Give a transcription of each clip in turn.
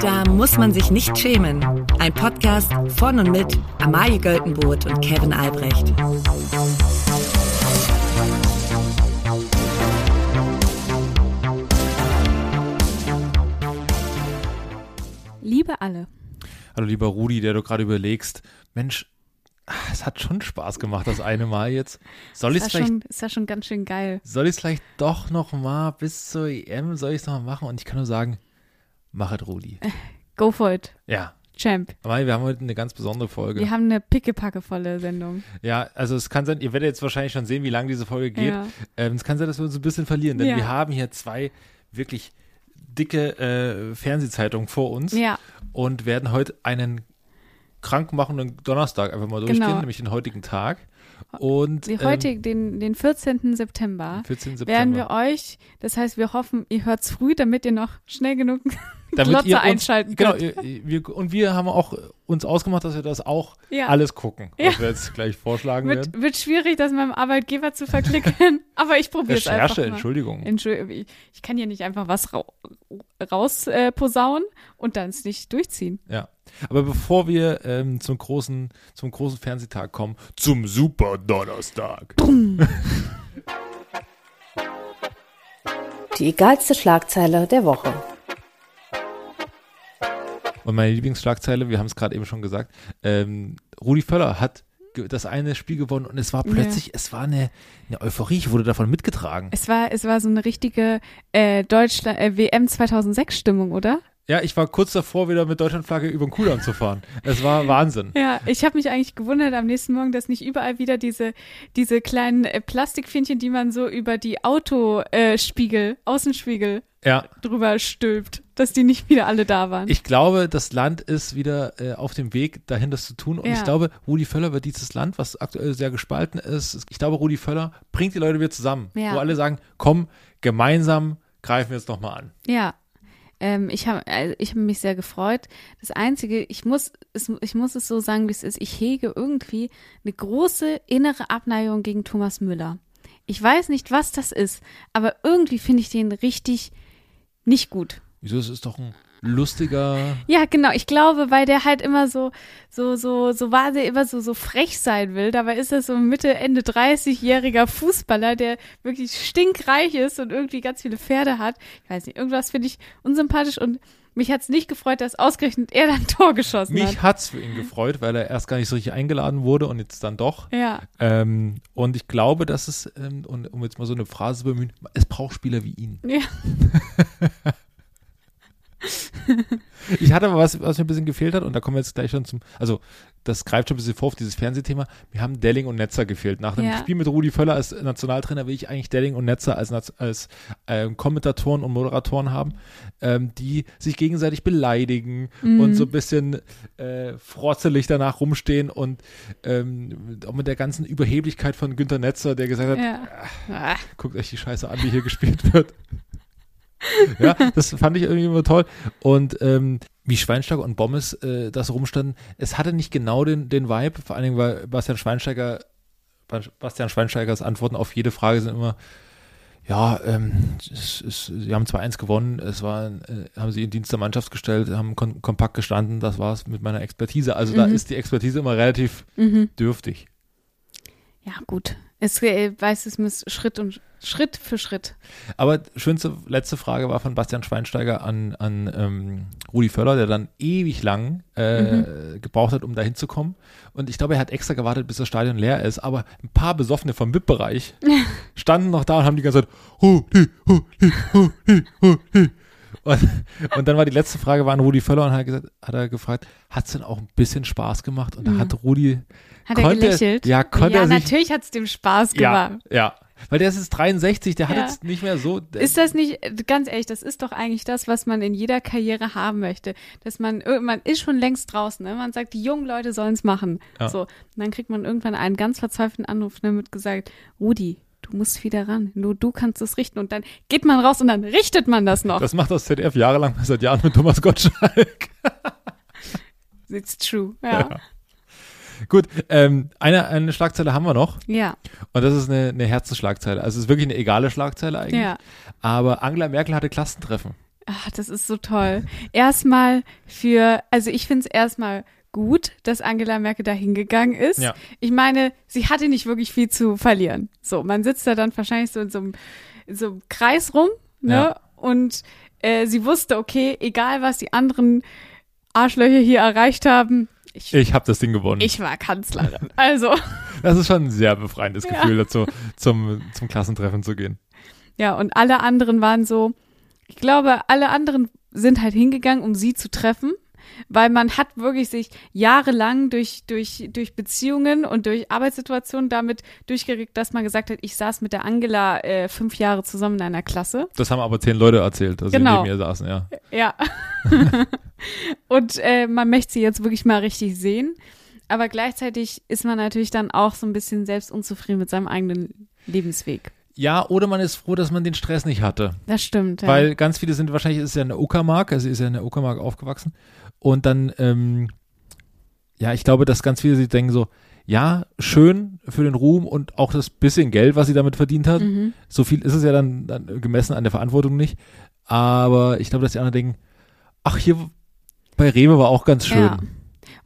Da muss man sich nicht schämen. Ein Podcast von und mit Amalie Göltenboot und Kevin Albrecht. Liebe alle. Hallo lieber Rudi, der du gerade überlegst, Mensch, ah, es hat schon Spaß gemacht, das eine Mal jetzt. Soll ich es Ist ja, vielleicht, schon, ist ja schon ganz schön geil. soll ich es vielleicht doch noch mal bis zur EM, soll ich es noch mal machen? Und ich kann nur sagen, mach es, Rudi. Go for it, Ja, Champ. weil wir haben heute eine ganz besondere Folge. Wir haben eine pickepackevolle Sendung. Ja, also es kann sein, ihr werdet jetzt wahrscheinlich schon sehen, wie lang diese Folge geht. Ja. Ähm, es kann sein, dass wir uns ein bisschen verlieren, denn Ja. wir haben hier zwei wirklich dicke äh, Fernsehzeitungen vor uns Ja, und werden heute einen krankmachenden Donnerstag einfach mal durchgehen, Genau. nämlich den heutigen Tag. Und die ähm, heute, den, den 14. September, 14. September. werden wir euch, das heißt, wir hoffen, ihr hört's früh, damit ihr noch schnell genug Damit Glotze ihr uns, einschalten genau, wir, und wir haben auch uns ausgemacht, dass wir das auch Ja. alles gucken, Ja. was wir jetzt gleich vorschlagen werden. Wird, wird schwierig, das meinem Arbeitgeber zu verklicken, aber ich probiere es einfach mal. Entschuldigung. Entschuldigung, ich, ich kann hier nicht einfach was ra raus äh, und dann es nicht durchziehen. Ja. Aber bevor wir ähm, zum großen, zum großen Fernsehtag kommen, zum Super Donnerstag. Die egalste Schlagzeile der Woche. Und meine Lieblingsschlagzeile, wir haben es gerade eben schon gesagt, ähm, Rudi Völler hat das eine Spiel gewonnen und es war Ja. plötzlich, es war eine, eine Euphorie, ich wurde davon mitgetragen. Es war, es war so eine richtige äh, Deutschland, äh, WM 2006 Stimmung, oder? Ja, ich war kurz davor, wieder mit Deutschlandflagge über den Kudamm zu fahren. Es war Wahnsinn. Ja, ich habe mich eigentlich gewundert am nächsten Morgen, dass nicht überall wieder diese, diese kleinen äh, Plastikfähnchen, die man so über die Autospiegel, Spiegel, Außenspiegel Ja, drüber stülpt, dass die nicht wieder alle da waren. ich glaube, das Land ist wieder äh, auf dem Weg, dahin das zu tun. Und Ja. ich glaube, Rudi Völler wird dieses Land, was aktuell sehr gespalten ist, ich glaube, Rudi Völler bringt die Leute wieder zusammen. Ja. Wo alle sagen, komm, gemeinsam greifen wir jetzt nochmal an. Ja. Ähm, ich habe also ich hab mich sehr gefreut. Das Einzige, ich muss, es, ich muss es so sagen, wie es ist, ich hege irgendwie eine große innere Abneigung gegen Thomas Müller. Ich weiß nicht, was das ist, aber irgendwie finde ich den richtig nicht gut. Wieso, es ist doch ein lustiger, Ja, genau. Ich glaube, weil der halt immer so, so, so, so war der immer so, so frech sein will. Dabei ist er so ein Mitte, Ende 30-jähriger Fußballer, der wirklich stinkreich ist und irgendwie ganz viele Pferde hat. Ich weiß nicht, irgendwas finde ich unsympathisch und mich hat's nicht gefreut, dass ausgerechnet er dann Tor geschossen Mich hat. hat's für ihn gefreut, weil er erst gar nicht so richtig eingeladen wurde und jetzt dann doch. Ja, Ähm, und ich glaube, dass es, ähm, und um jetzt mal so eine Phrase zu bemühen, es braucht Spieler wie ihn. ja, Ich hatte aber was, was mir ein bisschen gefehlt hat, und da kommen wir jetzt gleich schon zum, also das greift schon ein bisschen vor auf dieses Fernsehthema. Wir haben Delling und Netzer gefehlt. Nach dem Ja. Spiel mit Rudi Völler als Nationaltrainer will ich eigentlich Delling und Netzer als, als ähm, Kommentatoren und Moderatoren haben, ähm, die sich gegenseitig beleidigen Mhm. und so ein bisschen äh, frotzelig danach rumstehen und ähm, auch mit der ganzen Überheblichkeit von Günter Netzer, der gesagt hat, ja. Ah, guckt euch die Scheiße an, die hier gespielt wird. ja, das fand ich irgendwie immer toll. Und ähm, wie Schweinsteiger und Bommes äh, das rumstanden, es hatte nicht genau den, den Vibe, vor allen Dingen, weil Bastian Schweinsteiger, Bastian Schweinsteigers Antworten auf jede Frage sind immer, ja, ähm, es, es, sie haben 2-1 gewonnen, es war, äh, haben sie in Dienst der Mannschaft gestellt, haben kon kompakt gestanden, das war's mit meiner Expertise. Also da Mhm. ist die Expertise immer relativ Mhm. dürftig. Ja, gut. Es äh, weiß es muss Schritt und Schritt für Schritt. Aber schönste letzte Frage war von Bastian Schweinsteiger an, an ähm, Rudi Völler, der dann ewig lang äh, gebraucht hat, um da hinzukommen. Und ich glaube, er hat extra gewartet, bis das Stadion leer ist. Aber ein paar Besoffene vom VIP-Bereich standen noch da und haben die ganze Zeit Rudi, Rudi, Rudi, Rudi. Und, und dann war die letzte Frage war an Rudi Völler und hat, gesagt, hat er gefragt, hat es denn auch ein bisschen Spaß gemacht? Und da Mhm. hat Rudi Hat er Konnte- gelächelt? ja, konnte ja, er sich- natürlich hat's dem Spaß ja, gemacht. ja. Weil der ist jetzt 63, der hat Ja. jetzt nicht mehr so. Ist das nicht, ganz ehrlich, das ist doch eigentlich das, was man in jeder Karriere haben möchte. Dass man, man ist schon längst draußen, ne? Man sagt, die jungen Leute sollen es machen. Ja. So. Und dann kriegt man irgendwann einen ganz verzweifelten Anruf, ne, mit gesagt, Rudi, du musst wieder ran. Nur du kannst es richten. Und dann geht man raus und dann richtet man das noch. Das macht das ZDF jahrelang seit Jahren mit Thomas Gottschalk. It's true. Ja. Ja. Gut, ähm, eine, eine Schlagzeile haben wir noch Ja. und das ist eine, eine Herzensschlagzeile. Also es ist wirklich eine egale Schlagzeile eigentlich. Ja. Aber Angela Merkel hatte Klassentreffen. Ach, das ist so toll. Erstmal für, also ich finde es erstmal gut, dass Angela Merkel da hingegangen ist. Ja. Ich meine, sie hatte nicht wirklich viel zu verlieren. So, man sitzt da dann wahrscheinlich so in so einem, in so einem Kreis rum, ne? Ja. Und äh, sie wusste, okay, egal was die anderen Arschlöcher hier erreicht haben, ich, Ich habe das Ding gewonnen. ich war Kanzlerin. Also, das ist schon ein sehr befreiendes Ja. Gefühl, dazu zum, zum Klassentreffen zu gehen. ja, und alle anderen waren so, ich glaube, alle anderen sind halt hingegangen, um sie zu treffen. Weil man hat wirklich sich jahrelang durch, durch, durch Beziehungen und durch Arbeitssituationen damit durchgeregt, dass man gesagt hat, ich saß mit der Angela äh, fünf Jahre zusammen in einer Klasse. Das haben aber zehn Leute erzählt, dass Genau. sie neben mir saßen, ja. Ja. und äh, man möchte sie jetzt wirklich mal richtig sehen. Aber gleichzeitig ist man natürlich dann auch so ein bisschen selbst unzufrieden mit seinem eigenen Lebensweg. Ja, oder man ist froh, dass man den Stress nicht hatte. Das stimmt. Ja. Weil ganz viele sind, wahrscheinlich ist ja in der Uckermark, also ist ja in der Uckermark aufgewachsen. Und dann, ähm, ja, ich glaube, dass ganz viele sich denken so, ja, schön für den Ruhm und auch das bisschen Geld, was sie damit verdient hat. Mhm. So viel ist es ja dann, dann gemessen an der Verantwortung nicht. Aber ich glaube, dass die anderen denken, ach, hier bei Rewe war auch ganz schön. Ja.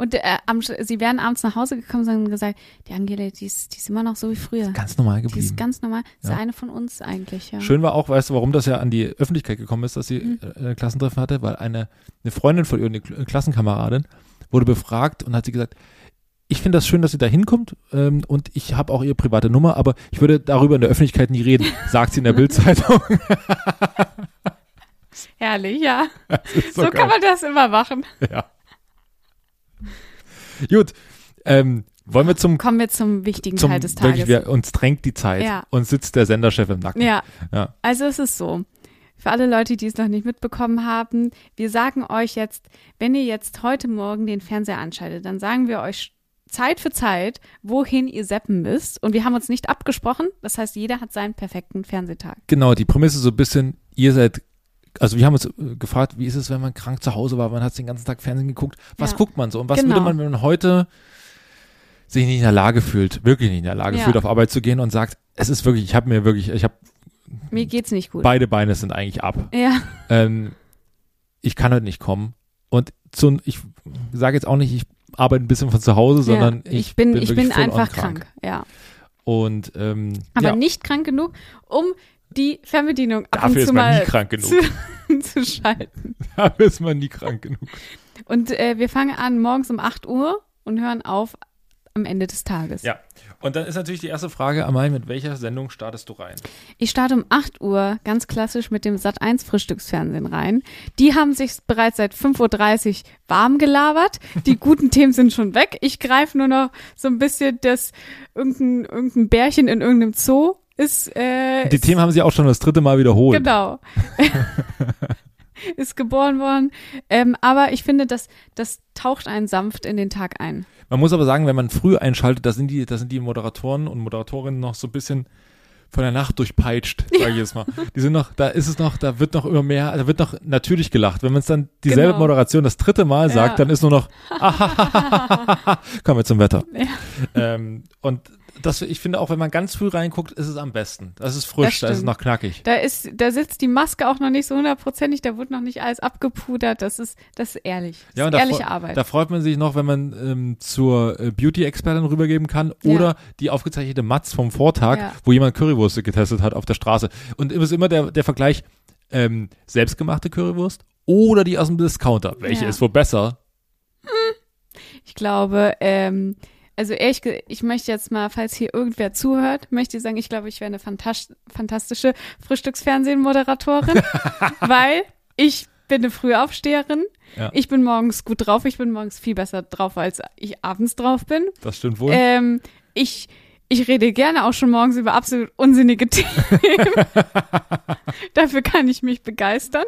Und äh, am, sie wären abends nach Hause gekommen und haben gesagt, die Angela, die ist, die ist immer noch so wie früher. Ganz normal Die ist geblieben. ganz normal. Ist Ja. eine von uns eigentlich, ja. Schön war auch, weißt du, warum das ja an die Öffentlichkeit gekommen ist, dass sie Mhm. äh, ein Klassentreffen hatte, weil eine, eine Freundin von ihr, eine Kl- Klassenkameradin, wurde befragt und hat sie gesagt, ich finde das schön, dass sie da hinkommt ähm, und ich habe auch ihre private Nummer, aber ich würde darüber in der Öffentlichkeit nie reden, sagt sie in der Bildzeitung. Herrlich, ja. so So, kann man das immer machen. Ja. Gut, ähm, wollen wir zum, Kommen wir zum wichtigen zum Teil des wirklich, Tages. wir, uns drängt die Zeit Ja. und sitzt der Senderchef im Nacken. Ja. Ja. Also es ist so. Für alle Leute, die es noch nicht mitbekommen haben, wir sagen euch jetzt, wenn ihr jetzt heute Morgen den Fernseher anschaltet, dann sagen wir euch Zeit für Zeit, wohin ihr seppen müsst. Und wir haben uns nicht abgesprochen. Das heißt, jeder hat seinen perfekten Fernsehtag. Genau, die Prämisse ist so ein bisschen, ihr seid, also wir haben uns äh, gefragt, wie ist es, wenn man krank zu Hause war, man hat den ganzen Tag Fernsehen geguckt, was Ja. guckt man so und was Genau. würde man, wenn man heute sich nicht in der Lage fühlt, wirklich nicht in der Lage Ja. fühlt, auf Arbeit zu gehen und sagt, es ist wirklich, ich habe mir wirklich, ich habe, Mir geht's nicht gut. beide Beine sind eigentlich ab. Ja, Ähm, ich kann heute nicht kommen und zu, ich sage jetzt auch nicht, ich arbeite ein bisschen von zu Hause, sondern ja. ich, ich bin, ich bin full on einfach krank. Ja. Und ähm, Aber ja, nicht krank genug, um die Fernbedienung ab dafür und ist zu man mal nie krank genug. zu, zu schalten. dafür ist man nie krank genug. Und äh, wir fangen an morgens um 8 Uhr und hören auf am Ende des Tages. Ja. Und dann ist natürlich die erste Frage, Amal, mit welcher Sendung startest du rein? Ich starte um 8 Uhr ganz klassisch mit dem Sat1 Frühstücksfernsehen rein. Die haben sich bereits seit 5.30 Uhr warm gelabert. Die guten Themen sind schon weg. Ich greife nur noch so ein bisschen das irgendein, irgendein Bärchen in irgendeinem Zoo ist äh, Die ist, Themen haben sie auch schon das dritte Mal wiederholt. Genau. ist geboren worden. Ähm, aber ich finde, das, das taucht einen sanft in den Tag ein. Man muss aber sagen, wenn man früh einschaltet, da sind die, da sind die Moderatoren und Moderatorinnen noch so ein bisschen von der Nacht durchpeitscht, sage ich jetzt mal. Die sind noch, da ist es noch, da wird noch immer mehr, da wird noch natürlich gelacht. Wenn man es dann dieselbe Genau. Moderation das dritte Mal sagt, Ja. dann ist nur noch, kommen wir zum Wetter. Ja. Ähm, und das, ich finde auch, wenn man ganz früh reinguckt, ist es am besten. Das ist frisch, Das da ist es noch knackig. Da ist, da sitzt die Maske auch noch nicht so hundertprozentig, da wurde noch nicht alles abgepudert. Das ist, das ist ehrlich. Das Ja, ist da, ehrliche Arbeit. da freut man sich noch, wenn man ähm, zur äh, Beauty-Expertin rübergeben kann Ja. oder die aufgezeichnete Matz vom Vortag, Ja. wo jemand Currywurst getestet hat auf der Straße. Und es ist immer der, der Vergleich, ähm, selbstgemachte Currywurst oder die aus dem Discounter. Welche Ja. ist wohl besser? Ich glaube, ähm, also ehrlich, ge- ich möchte jetzt mal, falls hier irgendwer zuhört, möchte ich sagen, ich glaube, ich wäre eine fantas fantastische Frühstücksfernsehen-Moderatorin, weil ich bin eine Frühaufsteherin. Ja. Ich bin morgens gut drauf. Ich bin morgens viel besser drauf, als ich abends drauf bin. Das stimmt wohl. Ähm, ich, ich rede gerne auch schon morgens über absolut unsinnige Themen. Dafür kann ich mich begeistern.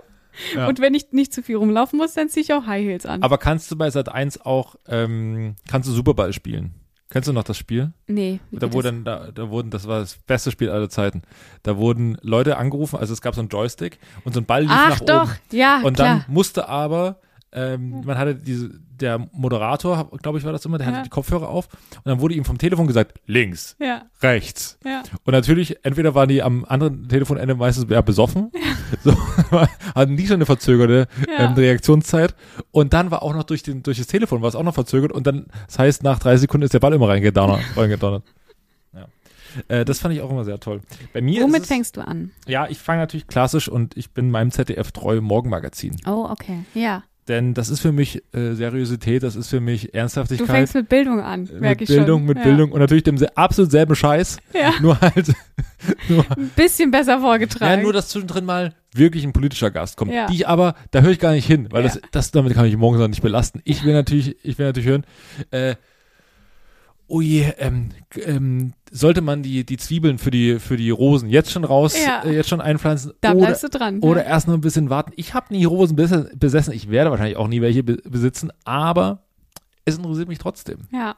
Ja. Und wenn ich nicht zu viel rumlaufen muss, dann ziehe ich auch High Heels an. Aber kannst du bei Sat 1 auch, ähm, kannst du Superball spielen? Kennst du noch das Spiel? nee. Da geht wurde, da, da wurden, das war das beste Spiel aller Zeiten. Da wurden Leute angerufen, also es gab so einen Joystick und so ein Ball lief Ach nach doch, oben. ja, Und klar. dann musste aber ähm, man hatte diese, der Moderator, glaube ich, war das immer, der Ja. hatte die Kopfhörer auf und dann wurde ihm vom Telefon gesagt, links, Ja, rechts. ja. Und natürlich, entweder waren die am anderen Telefonende meistens ja, besoffen, so, hatten die schon eine verzögerte ähm, Reaktionszeit. Und dann war auch noch durch, den, durch das Telefon war es auch noch verzögert und dann, das heißt, nach drei Sekunden ist der Ball immer reingedonnert. reingedonnert. Äh, das fand ich auch immer sehr toll. Bei mir Womit ist es, fängst du an? Ja, ich fange natürlich klassisch und ich bin meinem ZDF treu Morgenmagazin. Oh, okay. Ja. Denn das ist für mich äh, Seriosität, das ist für mich Du Ernsthaftigkeit. fängst mit Bildung an, mit merke ich Bildung, schon. mit ja. Bildung und natürlich dem absolut selben Scheiß. Ja. Nur halt, nur, Ein bisschen besser ja, vorgetragen. nur dass zwischendrin mal wirklich ein politischer Gast kommt. Ja. Die ich aber, da höre ich gar nicht hin, weil Ja. das, das damit kann ich morgens noch nicht belasten. Ich will natürlich, ich will natürlich hören, äh, oh je, ähm, ähm, sollte man die, die Zwiebeln für die, für die Rosen jetzt schon raus, Ja. äh, jetzt schon einpflanzen da oder, bleibst du dran. oder ja. erst noch ein bisschen warten. Ich habe nie Rosen bes- besessen, ich werde wahrscheinlich auch nie welche be besitzen, aber es interessiert mich trotzdem. ja.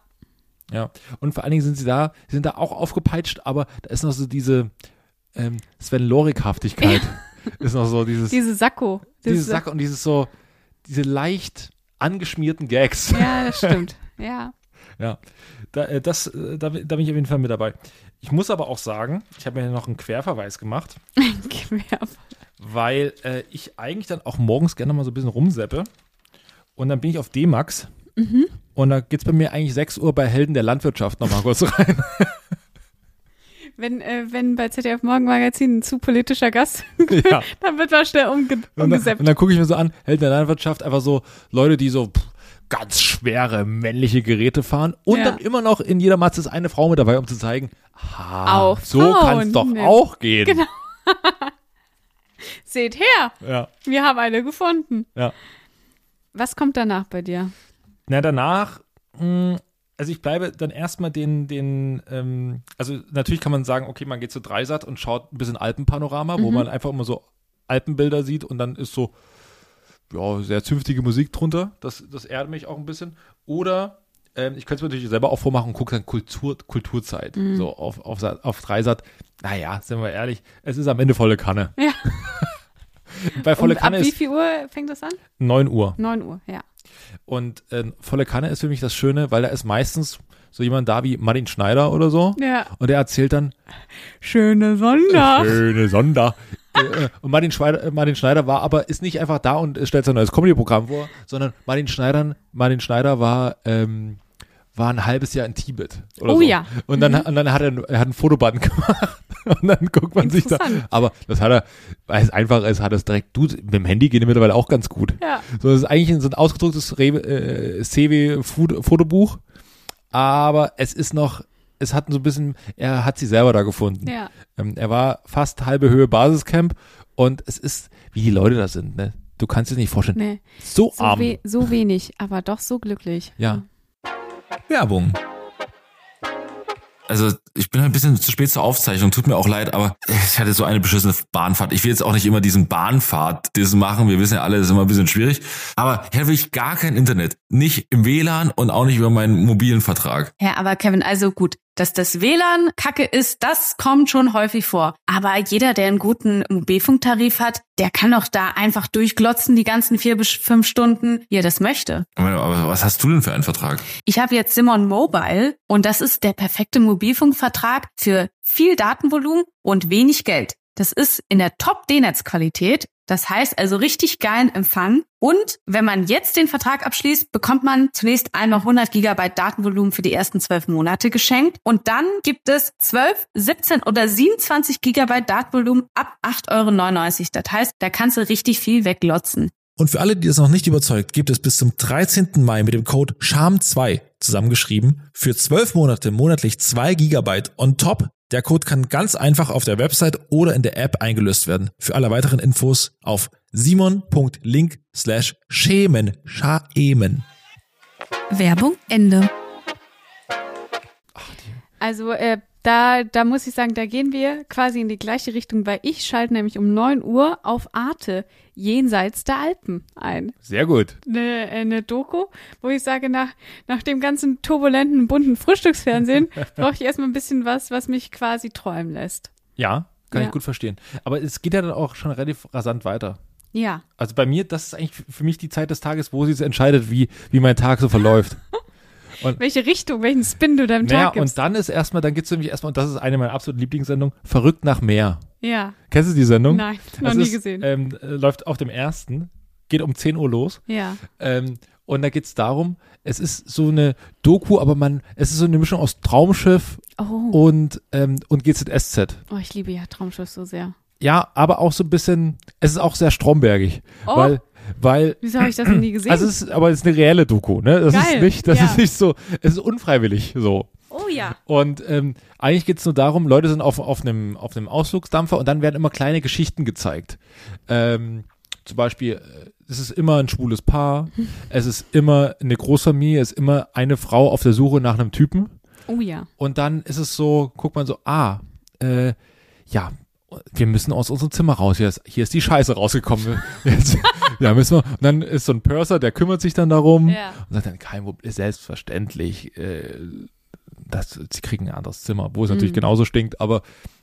Ja, und vor allen Dingen sind sie da, sie sind da auch aufgepeitscht, aber da ist noch so diese ähm, Sven Lorik-Haftigkeit. Ist noch so dieses, Diese Sakko. dieses Sack und dieses so, diese leicht angeschmierten Gags. Ja, das stimmt. ja. Ja, da, äh, das, äh, da, da bin ich auf jeden Fall mit dabei. Ich muss aber auch sagen, ich habe mir noch einen Querverweis gemacht, Quer. weil äh, ich eigentlich dann auch morgens gerne mal so ein bisschen rumseppe. Und dann bin ich auf D-Max. Und da geht's bei mir eigentlich 6 Uhr bei Helden der Landwirtschaft nochmal kurz rein. Wenn, äh, wenn bei ZDF Morgenmagazin ein zu politischer Gast, ja. dann wird man schnell umge Und dann, dann gucke ich mir so an, Helden der Landwirtschaft, einfach so Leute, die so pff, ganz schwere männliche Geräte fahren und Ja. dann immer noch in jeder Matze ist eine Frau mit dabei, um zu zeigen, ah, Auch so kann es doch auch gehen. Genau. Seht her, Ja, wir haben eine gefunden. ja. Was kommt danach bei dir? Na, danach, mh, also ich bleibe dann erstmal den, den, ähm, also natürlich kann man sagen, okay, man geht zu Dreisat und schaut ein bisschen Alpenpanorama, wo man einfach immer so Alpenbilder sieht und dann ist so, ja, sehr zünftige Musik drunter. Das, das erdet mich auch ein bisschen. Oder ähm, ich könnte es mir natürlich selber auch vormachen und gucke dann Kultur, Kulturzeit. So auf, auf, auf Dreisat. Naja, sind wir ehrlich, es ist am Ende volle Kanne. Ja. Bei volle Und Kanne ab wie ist viel Uhr fängt das an? 9 Uhr. 9 Uhr, ja. Und äh, volle Kanne ist für mich das Schöne, weil da ist meistens so jemand da wie Martin Schneider oder so. Ja. Und der erzählt dann, Schöne Sonntag. schöne Sonder. Äh, und Martin Schneider, äh, Martin Schneider war aber, ist nicht einfach da und äh, stellt sein neues Comedy-Programm vor, sondern Martin Schneider, Martin Schneider war, ähm, war ein halbes Jahr in Tibet. Oh so. ja. Und dann, und dann hat er, er hat ein Fotoband gemacht. Und dann guckt man sich da. Aber das hat er, weil es einfach ist, hat er es direkt, du, mit dem Handy geht er mittlerweile auch ganz gut. Ja. So, das ist eigentlich so ein ausgedrucktes Rewe, äh, CW-Fotobuch, aber es ist noch, es hat so ein bisschen, er hat sie selber da gefunden. Ja. Ähm, er war fast halbe Höhe Basiscamp und es ist, wie die Leute da sind, ne? Du kannst dir nicht vorstellen. Nee, So, so, arm. we so wenig, aber doch so glücklich. Ja. Werbung. Also ich bin ein bisschen zu spät zur Aufzeichnung, tut mir auch leid, aber ich hatte so eine beschissene Bahnfahrt. Ich will jetzt auch nicht immer diesen Bahnfahrt das machen. Wir wissen ja alle, das ist immer ein bisschen schwierig. Aber hier will ich gar kein Internet. Nicht im WLAN und auch nicht über meinen mobilen Vertrag. Ja, aber Kevin, also gut, dass das WLAN kacke ist, das kommt schon häufig vor. Aber jeder, der einen guten Mobilfunktarif hat, der kann doch da einfach durchglotzen die ganzen vier bis fünf Stunden, wie er das möchte. Aber aber was hast du denn für einen Vertrag? Ich habe jetzt Simon Mobile und das ist der perfekte Mobilfunkvertrag für viel Datenvolumen und wenig Geld. Das ist in der Top-D-Netz-Qualität. Das heißt also richtig geilen Empfang. Und wenn man jetzt den Vertrag abschließt, bekommt man zunächst einmal 100 Gigabyte Datenvolumen für die ersten zwölf Monate geschenkt. Und dann gibt es 12, 17 oder 27 Gigabyte Datenvolumen ab 8,99 Euro. Das heißt, da kannst du richtig viel weglotzen. Und für alle, die das noch nicht überzeugt, gibt es bis zum 13. Mai mit dem Code SHAM2 zusammengeschrieben für 12 Monate monatlich 2 Gigabyte on top. Der Code kann ganz einfach auf der Website oder in der App eingelöst werden. Für alle weiteren Infos auf simon.link slash schämen, schaemen. Werbung Ende. Also äh, da, da muss ich sagen, da gehen wir quasi in die gleiche Richtung, weil ich schalte nämlich um 9 Uhr auf Arte jenseits der Alpen ein. Sehr gut. Eine, eine Doku, wo ich sage, nach, nach dem ganzen turbulenten, bunten Frühstücksfernsehen brauche ich erstmal ein bisschen was, was mich quasi träumen lässt. Ja, kann Ja. ich gut verstehen. Aber es geht ja dann auch schon relativ rasant weiter. Ja. Also bei mir, das ist eigentlich für mich die Zeit des Tages, wo sie es entscheidet, wie, wie mein Tag so verläuft. Welche Richtung, welchen Spin du deinem naja, Tag gibst. und dann ist erstmal, dann gibt's nämlich erstmal, und das ist eine meiner absoluten Lieblingssendungen, Verrückt nach Meer. ja. Kennst du die Sendung? Nein, noch Das nie ist, gesehen. Ähm, äh, läuft auf dem ersten, geht um 10 Uhr los. ja. Ähm, und da geht's darum, es ist so eine Doku, aber man, es ist so eine Mischung aus Traumschiff Oh. und, ähm, und GZSZ. oh, ich liebe ja Traumschiff so sehr. Ja, aber auch so ein bisschen, es ist auch sehr strombergig. Oh. Weil, weil, Wieso habe ich das noch nie gesehen? also es ist, aber es ist eine reelle Doku, ne? Das Geil, ist nicht, das ja. ist nicht so, es ist unfreiwillig so. oh ja. Und ähm, eigentlich geht's nur darum, Leute sind auf, auf, einem, auf einem Ausflugsdampfer und dann werden immer kleine Geschichten gezeigt. Ähm, zum Beispiel, äh, es ist immer ein schwules Paar, es ist immer eine Großfamilie, es ist immer eine Frau auf der Suche nach einem Typen. Oh ja. Und dann ist es so, guckt man so, ah, äh, ja, wir müssen aus unserem Zimmer raus. Hier ist, hier ist die Scheiße rausgekommen. Jetzt, ja, müssen wir. Und dann ist so ein Purser, der kümmert sich dann darum Ja. und sagt dann, kein Problem, selbstverständlich, äh, das, sie kriegen ein anderes Zimmer, wo es natürlich Mhm. genauso stinkt, aber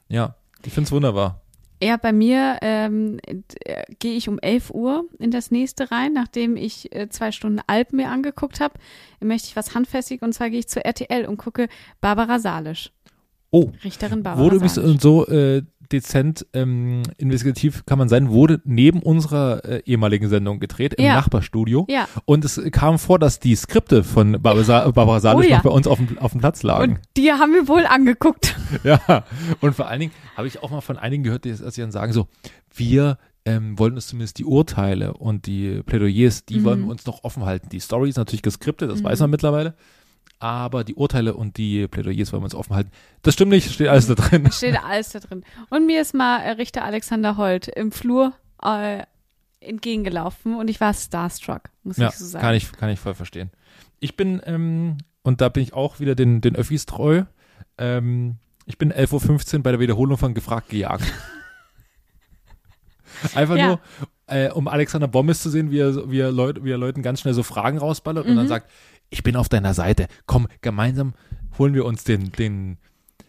ja, ich find's wunderbar. Ja, bei mir ähm, äh, gehe ich um 11 Uhr in das nächste rein, nachdem ich äh, zwei Stunden Alp mir angeguckt habe. Möchte ich was handfestig und zwar gehe ich zur RTL und gucke Barbara Salisch. Oh, Richterin Barbara wurde übrigens Salisch. so äh, dezent ähm, investigativ kann man sein, wurde neben unserer äh, ehemaligen Sendung gedreht, im Ja. Nachbarstudio. Ja, Und es kam vor, dass die Skripte von Barbara, Barbara Salisch Oh ja. noch bei uns auf dem, auf dem Platz lagen. und die haben wir wohl angeguckt. Ja. Und vor allen Dingen habe ich auch mal von einigen gehört, die, sie dann sagen so, wir ähm, wollen uns zumindest die Urteile und die Plädoyers, die Mhm. wollen wir uns noch offen halten. Die Story ist natürlich geskriptet, das Mhm. weiß man mittlerweile. Aber die Urteile und die Plädoyers wollen wir uns offen halten. Das stimmt nicht, steht alles da drin. Steht alles da drin. Und mir ist mal äh, Richter Alexander Holt im Flur äh, entgegengelaufen und ich war starstruck, muss Ja, ich so sagen. kann ich, kann ich voll verstehen. Ich bin, ähm, und da bin ich auch wieder den, den Öffis treu, ähm, ich bin 11.15 Uhr bei der Wiederholung von Gefragt gejagt. Einfach Ja. nur, äh, um Alexander Bommes zu sehen, wie er, wie, er Leut, wie er Leuten ganz schnell so Fragen rausballert und dann Mhm. sagt, ich bin auf deiner Seite, komm, gemeinsam holen wir uns den, den,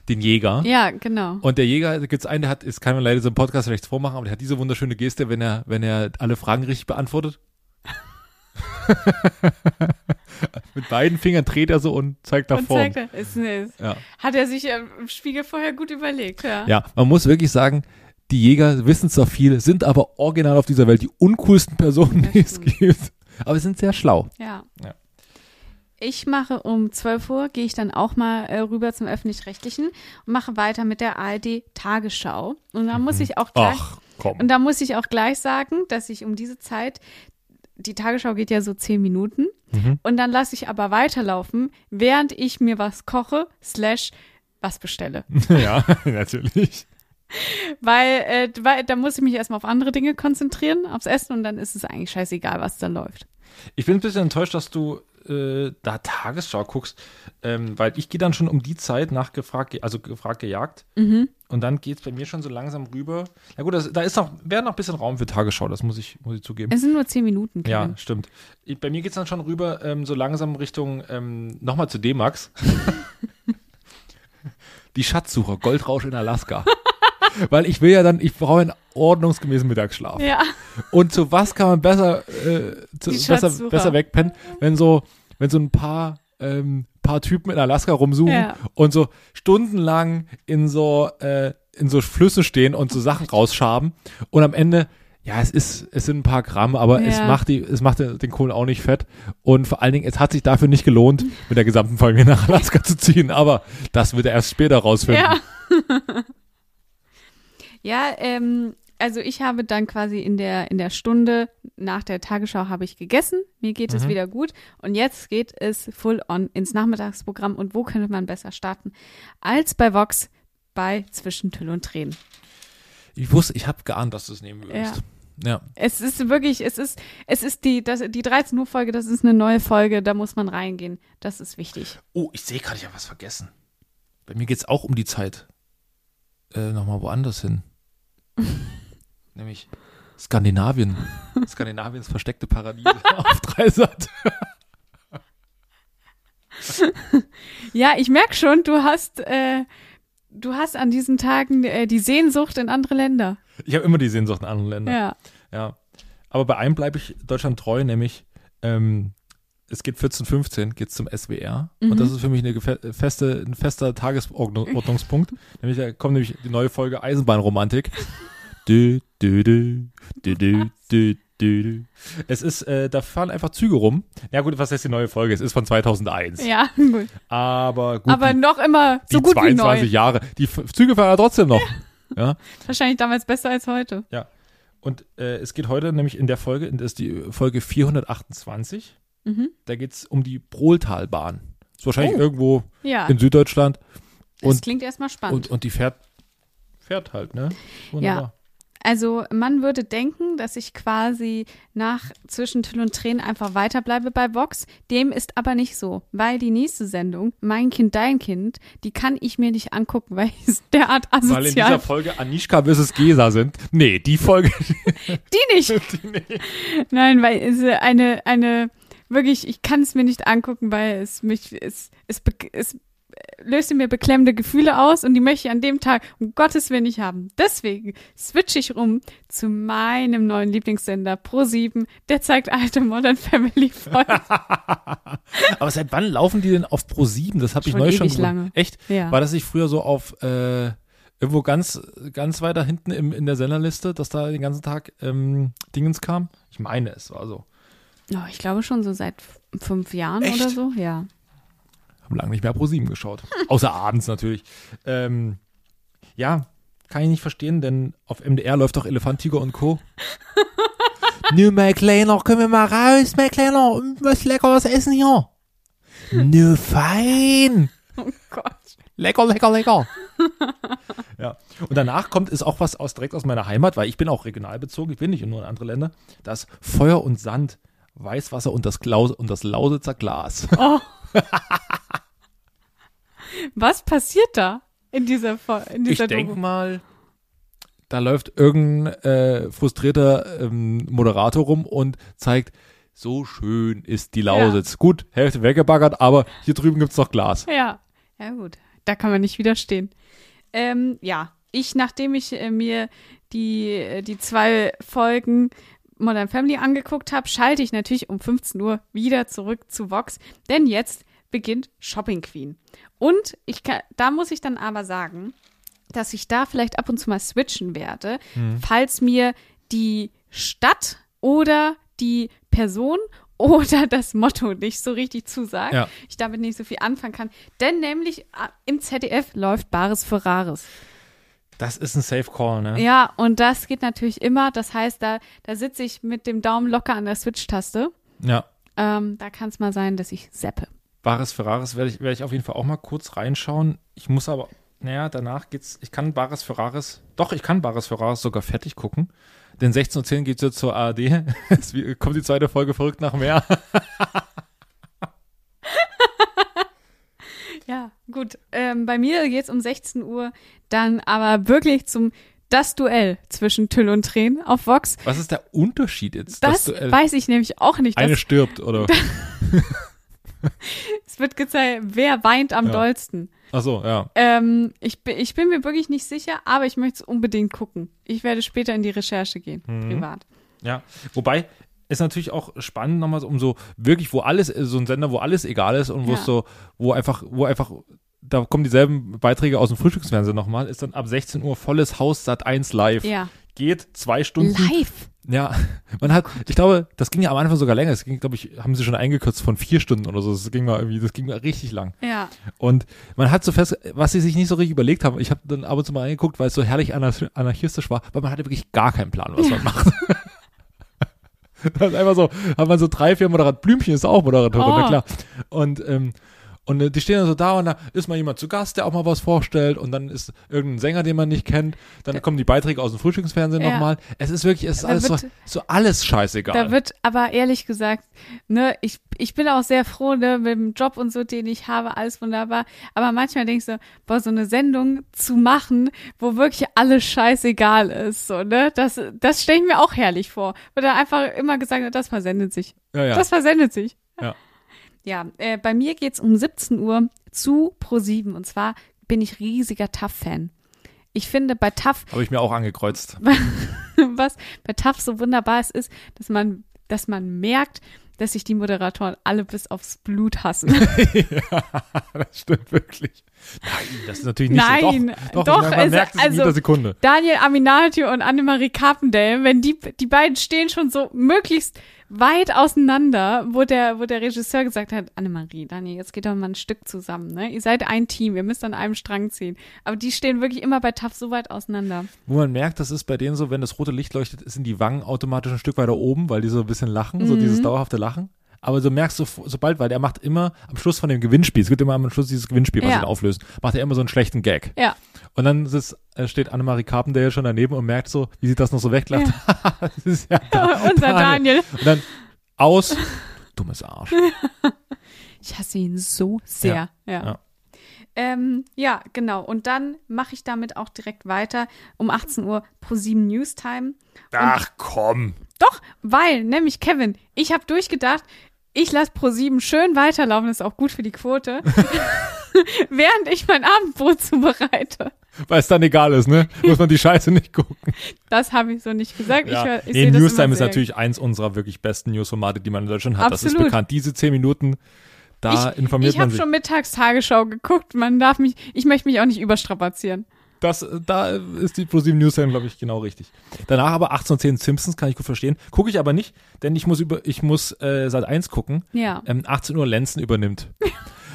den Jäger. Ja, genau. Und der Jäger, da gibt's einen, der hat, es kann man leider so im Podcast rechts vormachen, aber der hat diese wunderschöne Geste, wenn er, wenn er alle Fragen richtig beantwortet. Mit beiden Fingern dreht er so und zeigt nach und vorn. zeigt ist, ist, Ja. hat er sich äh, im Spiegel vorher gut überlegt, ja. ja, man muss wirklich sagen, die Jäger wissen zwar viel, sind aber original auf dieser Welt die uncoolsten Personen, die es gibt. Aber sind sehr schlau. Ja. Ja. Ich mache um 12 Uhr, gehe ich dann auch mal äh, rüber zum Öffentlich-Rechtlichen und mache weiter mit der ARD Tagesschau. Und da muss ich auch gleich, Ach, und da muss ich auch gleich sagen, dass ich um diese Zeit, die Tagesschau geht ja so 10 Minuten, Mhm. und dann lasse ich aber weiterlaufen, während ich mir was koche, slash was bestelle. ja, natürlich. Weil, äh, weil da muss ich mich erstmal auf andere Dinge konzentrieren, aufs Essen, und dann ist es eigentlich scheißegal, was da läuft. Ich bin ein bisschen enttäuscht, dass du äh, da Tagesschau guckst, ähm, weil ich gehe dann schon um die Zeit nach gefragt, also gefragt gejagt. Mhm. Und dann geht es bei mir schon so langsam rüber. Na gut, das, da ist noch, wäre noch ein bisschen Raum für Tagesschau, das muss ich, muss ich zugeben. Es sind nur 10 Minuten. Ja, Kevin. stimmt. Ich, bei mir geht es dann schon rüber, ähm, so langsam Richtung, ähm, nochmal zu D-Max. Die Schatzsucher, Goldrausch in Alaska. Weil ich will ja dann, ich brauche einen ordnungsgemäßen Mittagsschlaf. Ja. Und zu was kann man besser, äh, zu, besser, besser wegpennen, wenn so, wenn so ein paar, ähm, paar Typen in Alaska rumsuchen Ja. und so stundenlang in so, äh, in so Flüsse stehen und so Sachen rausschaben und am Ende, ja, es ist, es sind ein paar Gramm, aber es Ja. macht die, es macht den Kohlen auch nicht fett und vor allen Dingen, es hat sich dafür nicht gelohnt, mit der gesamten Familie nach Alaska zu ziehen, aber das wird er erst später rausfinden. Ja. ja, ähm, also ich habe dann quasi in der, in der Stunde nach der Tagesschau habe ich gegessen. Mir geht es Mhm. wieder gut. Und jetzt geht es full on ins Nachmittagsprogramm. Und wo könnte man besser starten als bei Vox bei Zwischen Tüll und Tränen? Ich wusste, ich habe geahnt, dass du es nehmen würdest. Ja. Es ist wirklich, es ist, es ist die, das, die 13 Uhr Folge, das ist eine neue Folge, da muss man reingehen. Das ist wichtig. Oh, ich sehe gerade, ich habe was vergessen. Bei mir geht es auch um die Zeit. Äh, Nochmal woanders hin. Nämlich Skandinavien. Skandinaviens versteckte Paradiese auf Dreisat. Ja, ich merke schon, du hast, äh, du hast an diesen Tagen äh, die Sehnsucht in andere Länder. Ich habe immer die Sehnsucht in anderen Ländern. Ja. Ja. Aber bei einem bleibe ich Deutschland treu, nämlich ähm, es geht 14.15 geht zum SWR. Und das ist für mich eine feste, ein fester Tagesordnungspunkt. nämlich da kommt nämlich die neue Folge Eisenbahnromantik. Dü, dü, dü, dü, dü, dü, dü, dü. Es ist, äh, da fahren einfach Züge rum. Ja gut, was heißt die neue Folge? Es ist von 2001. Ja, gut. Aber gut, Aber die, noch immer so die gut wie 22 neu. Jahre. Die F Züge fahren ja trotzdem noch. ja. Wahrscheinlich damals besser als heute. Ja. Und äh, es geht heute nämlich in der Folge, das ist die Folge 428. Mhm. Da geht es um die Prohltalbahn. Ist wahrscheinlich Oh. irgendwo Ja, in Süddeutschland. das und- klingt erstmal spannend. Und, und die fährt, fährt halt, ne? Wunderbar. Also man würde denken, dass ich quasi nach zwischen Tüll und Tränen einfach weiterbleibe bei Vox. Dem ist aber nicht so, weil die nächste Sendung, Mein Kind, Dein Kind, die kann ich mir nicht angucken, weil ich es derart Weil in dieser asozial. Folge Anischka vs. Gesa sind. Nee, die Folge. Die nicht. Nein, weil es eine, eine, wirklich, ich kann es mir nicht angucken, weil es mich, es, es, be- es löst in mir beklemmende Gefühle aus und die möchte ich an dem Tag um Gottes Willen nicht haben. Deswegen switche ich rum zu meinem neuen Lieblingssender Pro7. Der zeigt alte Modern Family Folgen. Aber seit wann laufen die denn auf Pro 7? Das habe ich neu schon lange. Echt? Ja. War das nicht früher so auf äh, irgendwo ganz, ganz weiter hinten im, in der Senderliste, dass da den ganzen Tag ähm, Dingens kam? Ich meine, es war so. Oh, ich glaube schon so seit fünf Jahren Echt? oder so, ja. Haben lange nicht mehr Pro 7 geschaut. Außer abends natürlich. Ähm, ja, kann ich nicht verstehen, denn auf MDR läuft doch Elefant, Tiger und Co. Nö, mein Kleiner, können wir mal raus, mein Kleiner, was leckeres essen hier. Nö, fein. Oh Gott. Lecker, lecker, lecker. ja. Und danach kommt ist auch was aus direkt aus meiner Heimat, weil ich bin auch regional bezogen, ich bin nicht nur in andere Länder. Das Feuer und Sand, Weißwasser und das, Klaus und das Lausitzer Glas. Oh. Was passiert da in dieser, in Ich dieser denke Doku? mal, da läuft irgendein äh, frustrierter ähm, Moderator rum und zeigt, so schön ist die Lausitz. Gut, Hälfte weggebaggert, aber hier drüben gibt's noch Glas. Ja, ja gut. Da kann man nicht widerstehen. Ähm, ja, ich, nachdem ich äh, mir die, äh, die zwei Folgen Modern Family angeguckt habe, schalte ich natürlich um 15 Uhr wieder zurück zu Vox, denn jetzt beginnt Shopping Queen. Und ich kann, da muss ich dann aber sagen, dass ich da vielleicht ab und zu mal switchen werde, falls mir die Stadt oder die Person oder das Motto nicht so richtig zusagt, Ja. ich damit nicht so viel anfangen kann. Denn nämlich ah, im ZDF läuft Bares für Rares. Das ist ein Safe Call, ne? Ja, und das geht natürlich immer. Das heißt, da, da sitze ich mit dem Daumen locker an der Switch-Taste. Ja. Ähm, da kann es mal sein, dass ich seppe. Bares Ferraris werde ich, werde ich auf jeden Fall auch mal kurz reinschauen. Ich muss aber, naja, danach geht's, ich kann Bares Ferraris, doch, ich kann Bares Ferraris sogar fertig gucken. Denn 16.10 Uhr geht's jetzt zur ARD. Es kommt die zweite Folge verrückt nach mehr. Ja, gut. Ähm, bei mir geht's um 16 Uhr dann aber wirklich zum das Duell zwischen Tüll und Tränen auf Vox. Was ist der Unterschied jetzt? Das äh, weiß ich nämlich auch nicht. eine Das, stirbt, oder? es wird gezeigt, wer weint am Ja. dollsten. Ach so, ja. Ähm, ich, bin- ich bin mir wirklich nicht sicher, aber ich möchte es unbedingt gucken. Ich werde später in die Recherche gehen, Mhm. privat. Ja. Wobei, ist natürlich auch spannend nochmal so, um so wirklich, wo alles, so ein Sender, wo alles egal ist und wo Ja. es so, wo einfach, wo einfach, da kommen dieselben Beiträge aus dem Frühstücksfernsehen nochmal, ist dann ab 16 Uhr volles Haus Sat 1 live. Ja. Geht zwei Stunden. Live. Ja, man hat, ich glaube, das ging ja am Anfang sogar länger. Es ging, glaube ich, haben sie schon eingekürzt von vier Stunden oder so. Das ging mal irgendwie, das ging mal richtig lang. Ja. Und man hat so fest, was sie sich nicht so richtig überlegt haben. Ich habe dann ab und zu mal reingeguckt, weil es so herrlich anar- anarchistisch war, weil man hatte wirklich gar keinen Plan, was man macht. das ist einfach so, hat man so drei, vier Moderatoren, Blümchen ist auch Moderatorin, Oh. na klar. Und, ähm, und äh, die stehen dann so da und da ist mal jemand zu Gast, der auch mal was vorstellt und dann ist irgendein Sänger, den man nicht kennt, dann kommen die Beiträge aus dem Frühstücksfernsehen Ja. nochmal. Es ist wirklich, es ist Da alles so, wird- so alles scheißegal. Da wird aber ehrlich gesagt, ne, ich, ich bin auch sehr froh, ne, mit dem Job und so, den ich habe, alles wunderbar. Aber manchmal denkst du, boah, so eine Sendung zu machen, wo wirklich alles scheißegal ist, so, ne, das, das stelle ich mir auch herrlich vor. Wird dann einfach immer gesagt, das versendet sich. ja, ja. Das versendet sich. Ja. Ja, äh, bei mir geht's um 17 Uhr zu Pro7 und zwar bin ich riesiger TAF-Fan. ich finde bei TAF, Habe ich mir auch angekreuzt. was bei TAF so wunderbar ist, ist, dass man, dass man merkt, dass sich die Moderatoren alle bis aufs Blut hassen. ja, das stimmt wirklich. Nein, das ist natürlich nicht Nein, so. Doch, doch, man, man also- merkt es in also- jeder Sekunde. Daniel Aminati und Annemarie Carpendale, wenn die, die beiden stehen schon so möglichst weit auseinander, wo der, wo der Regisseur gesagt hat, Annemarie, Daniel, jetzt geht doch mal ein Stück zusammen, ne? Ihr seid ein Team, ihr müsst an einem Strang ziehen. Aber die stehen wirklich immer bei TAF so weit auseinander. Wo man merkt, das ist bei denen so, wenn das rote Licht leuchtet, sind die Wangen automatisch ein Stück weiter oben, weil die so ein bisschen lachen, so Mhm. dieses dauerhafte Lachen. Aber du merkst so, sobald, weil er macht immer am Schluss von dem Gewinnspiel, es gibt immer am Schluss dieses Gewinnspiel, was Ja. ihn auflöst, macht er immer so einen schlechten Gag. Ja. Und dann sitzt, äh, steht Annemarie Carpendale schon daneben und merkt so, wie sie das noch so weglacht. das ist ja Unser Daniel. Und dann aus, dummes Arsch. Ich hasse ihn so sehr. Ja. Ja. Ähm, ja, genau. Und dann mache ich damit auch direkt weiter um 18 Uhr pro 7 Newstime. Ach komm. Doch, weil, nämlich Kevin, ich habe durchgedacht, ich lasse pro 7 schön weiterlaufen, ist auch gut für die Quote, während ich mein Abendbrot zubereite. Weil es dann egal ist, ne? Muss man die Scheiße nicht gucken. Das habe ich so nicht gesagt. Ich, Ja. hör- ich nee, Newstime ist natürlich eins unserer wirklich besten Newsformate, die man in Deutschland hat. Das ist Absolut. bekannt. Diese zehn Minuten, da informiert Ich man habe sich. schon Mittagstagesschau geguckt. Man darf mich, ich möchte mich auch nicht überstrapazieren. Das, da ist die ProSieben Newstime, glaube ich, genau richtig. Danach aber 1810 Simpsons, kann ich gut verstehen. Gucke ich aber nicht, denn ich muss über, ich muss äh, Sat 1 gucken. Ja. Ähm, 18 Uhr Lenzen übernimmt.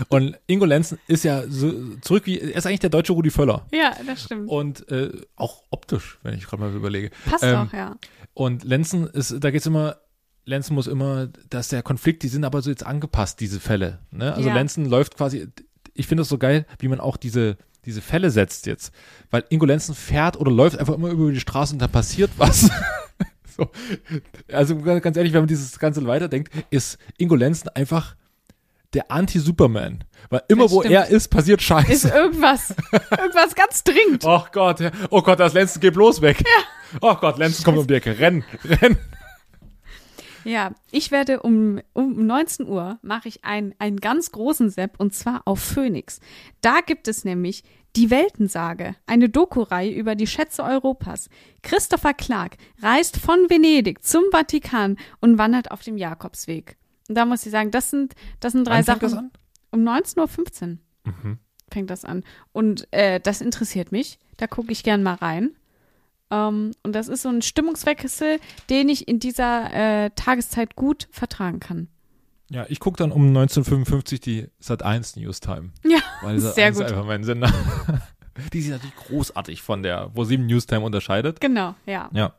Und Ingo Lenzen ist ja so zurück wie, er ist eigentlich der deutsche Rudi Völler. Ja, das stimmt. Und äh, auch optisch, wenn ich gerade mal so überlege. Passt ähm, auch, ja. Und Lenzen ist, da geht's immer, Lenzen muss immer, dass der Konflikt, die sind aber so jetzt angepasst, diese Fälle. Ne? Also Ja. Lenzen läuft quasi, ich finde es so geil, wie man auch diese, diese Fälle setzt jetzt. Weil Ingo Lenzen fährt oder läuft einfach immer über die Straße und da passiert was. so. Also ganz ehrlich, wenn man dieses Ganze weiterdenkt, ist Ingo Lenzen einfach der Anti-Superman. Weil immer Das wo stimmt. er ist, passiert Scheiße. Ist irgendwas, irgendwas ganz dringend. Oh Gott, ja. oh Gott, das Lenzen geht bloß weg. Oh Gott, Lenzen kommt um die Ecke. Renn, renn. Ja, ich werde um, um 19 Uhr mache ich einen, einen ganz großen Sepp und zwar auf Phoenix. Da gibt es nämlich die Weltensage, eine Doku-Reihe über die Schätze Europas. Christopher Clark reist von Venedig zum Vatikan und wandert auf dem Jakobsweg. Und da muss ich sagen, das sind, das sind drei Wann fängt Sachen. das an? Um 19.15 Uhr fängt das an. Und äh, das interessiert mich. Da gucke ich gern mal rein. Ähm, und das ist so ein Stimmungswechsel, den ich in dieser äh, Tageszeit gut vertragen kann. Ja, ich gucke dann um 1955 die Sat 1 Newstime. Ja, Weil Sat sehr 1 gut. ist einfach mein Sender. die sich natürlich großartig von der Pro 7 Newstime unterscheidet. Genau, ja. Ja.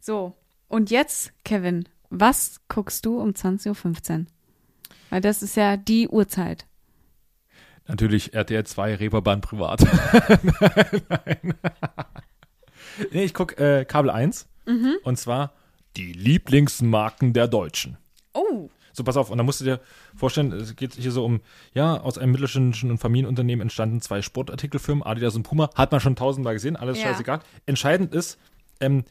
So, und jetzt, Kevin, was guckst du um 20.15 Uhr? Weil das ist ja die Uhrzeit. Natürlich RTL 2 Reeperbahn privat. nein, nein. nee, ich gucke äh, Kabel 1. Mhm. Und zwar die Lieblingsmarken der Deutschen. Oh. So, pass auf, und da musst du dir vorstellen, es geht hier so um, ja, aus einem mittelständischen und Familienunternehmen entstanden zwei Sportartikelfirmen, Adidas und Puma, hat man schon tausendmal gesehen, alles Ja. scheißegal. Entscheidend ist, ähm,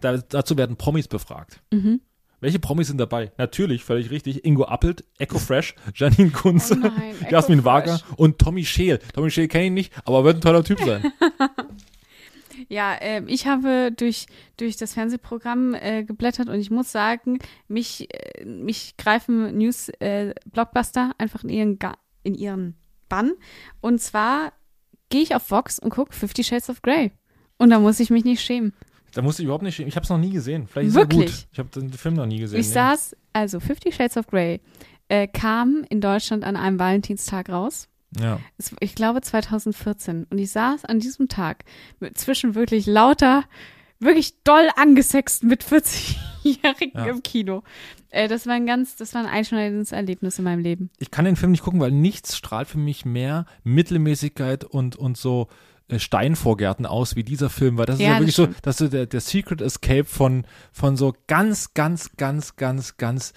da, dazu werden Promis befragt. Mhm. Welche Promis sind dabei? Natürlich, völlig richtig, Ingo Appelt, Echo Fresh, Janine Kunze, Oh nein, Jasmin. Wager und Tommy Scheel. Tommy Scheel kenne ich nicht, aber wird ein toller Typ sein. Ja, ähm, ich habe durch, durch das Fernsehprogramm äh, geblättert und ich muss sagen, mich, äh, mich greifen News äh, Blockbuster einfach in ihren, Ga in ihren Bann. Und zwar gehe ich auf Vox und gucke Fifty Shades of Grey. Und da muss ich mich nicht schämen. Da musste ich überhaupt nicht, ich habe es noch nie gesehen. Vielleicht ist er Wirklich? gut. Ich habe den Film noch nie gesehen. Ich nee. saß, also Fifty Shades of Grey äh, kam in Deutschland an einem Valentinstag raus. Ja. Es- ich glaube 2014. Und ich saß an diesem Tag mit zwischen wirklich lauter, wirklich doll angesexten mit 40-Jährigen Ja. im Kino. Äh, das war ein ganz, das war ein einschneidendes Erlebnis in meinem Leben. ich kann den Film nicht gucken, weil nichts strahlt für mich mehr Mittelmäßigkeit und, und so Steinvorgärten aus wie dieser Film, weil das Ja, ist ja wirklich so, stimmt. das ist so der, der Secret Escape von, von so ganz, ganz, ganz, ganz, ganz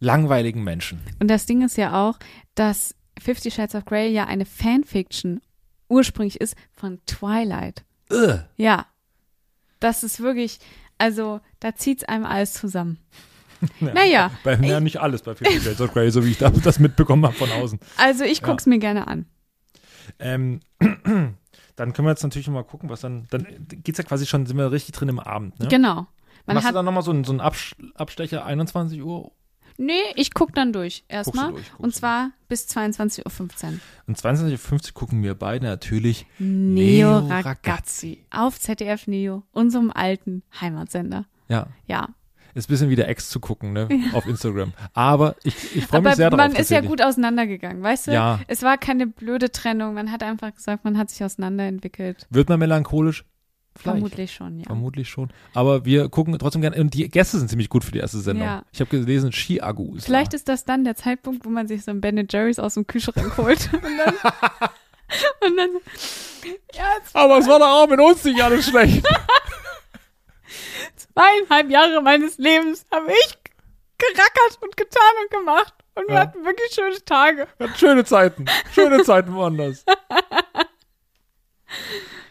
langweiligen Menschen. Und das Ding ist ja auch, dass Fifty Shades of Grey ja eine Fanfiction ursprünglich ist von Twilight. Ugh. Ja. Das ist wirklich, also da zieht's einem alles zusammen. Naja, Bei, ja, nicht alles bei Fifty Shades of Grey, so wie ich das, das mitbekommen habe von außen. also ich guck's mir gerne an. Ähm, dann können wir jetzt natürlich mal gucken, was dann, dann geht's ja quasi schon, sind wir richtig drin im Abend, ne? Genau. Man Machst hat, du dann nochmal so einen, so einen Abstecher 21 Uhr? nee, ich guck dann durch erstmal. guckst Und du. zwar bis 22.15 Uhr. Und 22.50 Uhr gucken wir beide natürlich Neo Neo Ragazzi. Auf ZDF Neo, unserem alten Heimatsender. Ja, Ja. Ist ein bisschen wie der Ex zu gucken, ne? Auf Instagram. Aber ich, ich freue mich sehr drauf. man ist ja gut auseinandergegangen, weißt du? Ja. Es war keine blöde Trennung. Man hat einfach gesagt, man hat sich auseinanderentwickelt. Wird man melancholisch? Vielleicht. Vermutlich schon, ja. Vermutlich schon. Aber wir gucken trotzdem gerne. Und die Gäste sind ziemlich gut für die erste Sendung. Ja. Ich habe gelesen, Ski-Agu ist Vielleicht da. ist das dann der Zeitpunkt, wo man sich so ein Ben Jerry's aus dem Kühlschrank holt. Und dann, und dann ja, Aber es war doch auch mit uns nicht alles schlecht. zweieinhalb Jahre meines Lebens habe ich gerackert und getan und gemacht. Und wir Ja. hatten wirklich schöne Tage. Wir hatten schöne Zeiten. Schöne Zeiten woanders.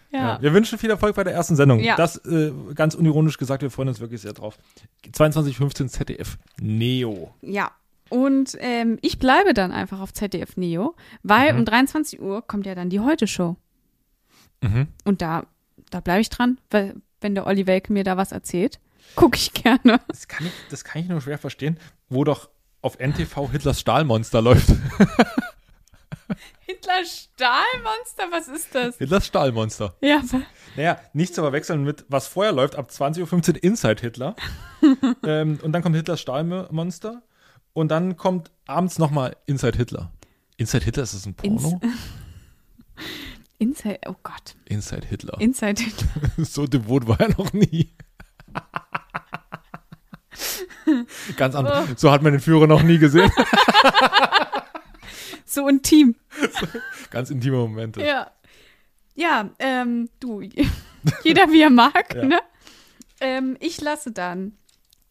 Ja. Wir wünschen viel Erfolg bei der ersten Sendung. Ja. Das äh, ganz unironisch gesagt, wir freuen uns wirklich sehr drauf. 22.15 ZDF Neo. Ja. Und ähm, ich bleibe dann einfach auf ZDF Neo, weil Mhm. um 23 Uhr kommt ja dann die Heute-Show. Mhm. Und da, da bleibe ich dran, weil wenn der Olli Welke mir da was erzählt, gucke ich gerne. Das kann, ich, das kann ich nur schwer verstehen, wo doch auf NTV Hitlers Stahlmonster läuft. Hitler Stahlmonster, was ist das? Hitlers Stahlmonster. Ja, Naja, nicht zu verwechseln mit, was vorher läuft, ab 20.15 Uhr Inside Hitler. ähm, und dann kommt Hitlers Stahlmonster. Und dann kommt abends nochmal Inside Hitler. Inside Hitler, ist das ein Porno? Inside, oh Gott, Inside Hitler. Inside Hitler. so devot war er noch nie. Ganz anders. So hat man den Führer noch nie gesehen. So intim. Ganz intime Momente. Ja. Ja, ähm, du, jeder wie er mag, Ja. ne? Ähm, ich lasse dann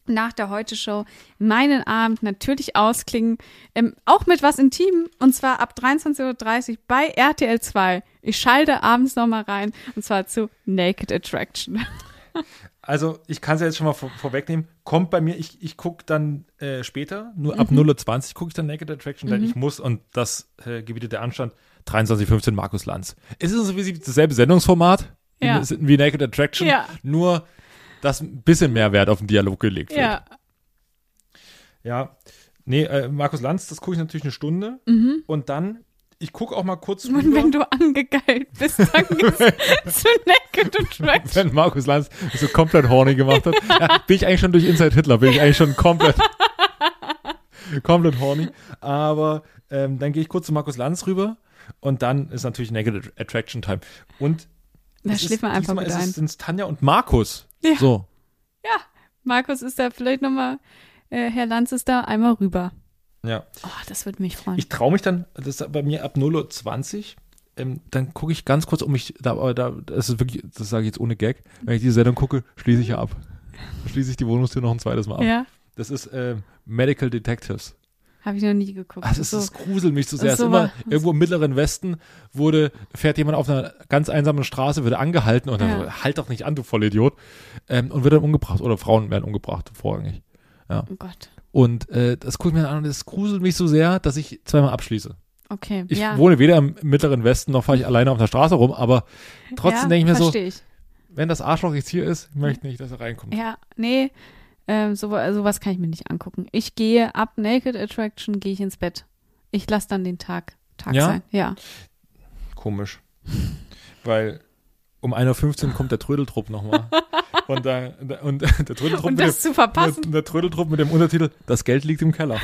nach der Heute-Show meinen Abend natürlich ausklingen, ähm, auch mit was Intim, und zwar ab 23.30 Uhr bei RTL 2. Ich schalte abends nochmal rein, und zwar zu Naked Attraction. Also, ich kann es ja jetzt schon mal vor, vorwegnehmen. Kommt bei mir, ich, ich gucke dann äh, später, nur ab 0.20 Uhr gucke ich dann Naked Attraction, denn ich muss, und das äh, gebietet der Anstand, 23.15 Markus Lanz. Es ist so wie sie- dasselbe Sendungsformat Ja. wie, wie Naked Attraction, Ja. nur dass ein bisschen mehr Wert auf den Dialog gelegt wird. Ja, Ja, nee, äh, Markus Lanz, das gucke ich natürlich eine Stunde und dann, ich gucke auch mal kurz und rüber, wenn du angegeilt bist, dann geht's zu Naked Attraction. wenn Markus Lanz so komplett horny gemacht hat, ja, bin ich eigentlich schon durch Inside Hitler, bin ich eigentlich schon komplett, komplett horny. Aber ähm, dann gehe ich kurz zu Markus Lanz rüber und dann ist natürlich Naked Attraction Time. Und Da schläft man einfach diesmal mit ist ein. es sind's Tanja und Markus. Ja. So. Markus ist da vielleicht nochmal, äh, Herr Lanz ist da einmal rüber. Ja. Oh, das würde mich freuen. Ich traue mich dann, das ist bei mir ab 0.20 Uhr, ähm, dann gucke ich ganz kurz um mich, da, aber da, das ist wirklich, das sage ich jetzt ohne Gag, wenn ich diese Sendung gucke, schließe ich ja ab. Schließe ich die Wohnungstür noch ein zweites Mal ab. ja, Das ist ähm, Medical Detectives. Habe ich noch nie geguckt. Ah, das, so. das gruselt mich zu sehr. Es so ist immer irgendwo im mittleren Westen wurde, fährt jemand auf einer ganz einsamen Straße, wird angehalten und dann Ja. so, halt doch nicht an, du Vollidiot. Ähm, und wird dann umgebracht. Oder Frauen werden umgebracht, vorrangig. oh Gott. Und äh, das gucke ich mir an und das gruselt mich so sehr, dass ich zweimal abschließe. Okay, Ich ja. wohne weder im mittleren Westen noch fahre ich alleine auf der Straße rum, aber trotzdem ja, denke ich mir so, ich. wenn das Arschloch jetzt hier ist, möchte ich nicht, dass er reinkommt. Ja, nee, ähm, so, sowas kann ich mir nicht angucken. Ich gehe ab Naked Attraction, gehe ich ins Bett. Ich lasse dann den Tag, Tag Ja? sein. Ja. Komisch. Weil um 1.15 Uhr kommt der Trödeltrupp nochmal. und, da, da- und der Trödeltrupp Und mit dem, das zu verpassen. Der, der Trödeltrupp mit dem Untertitel Das Geld liegt im Keller.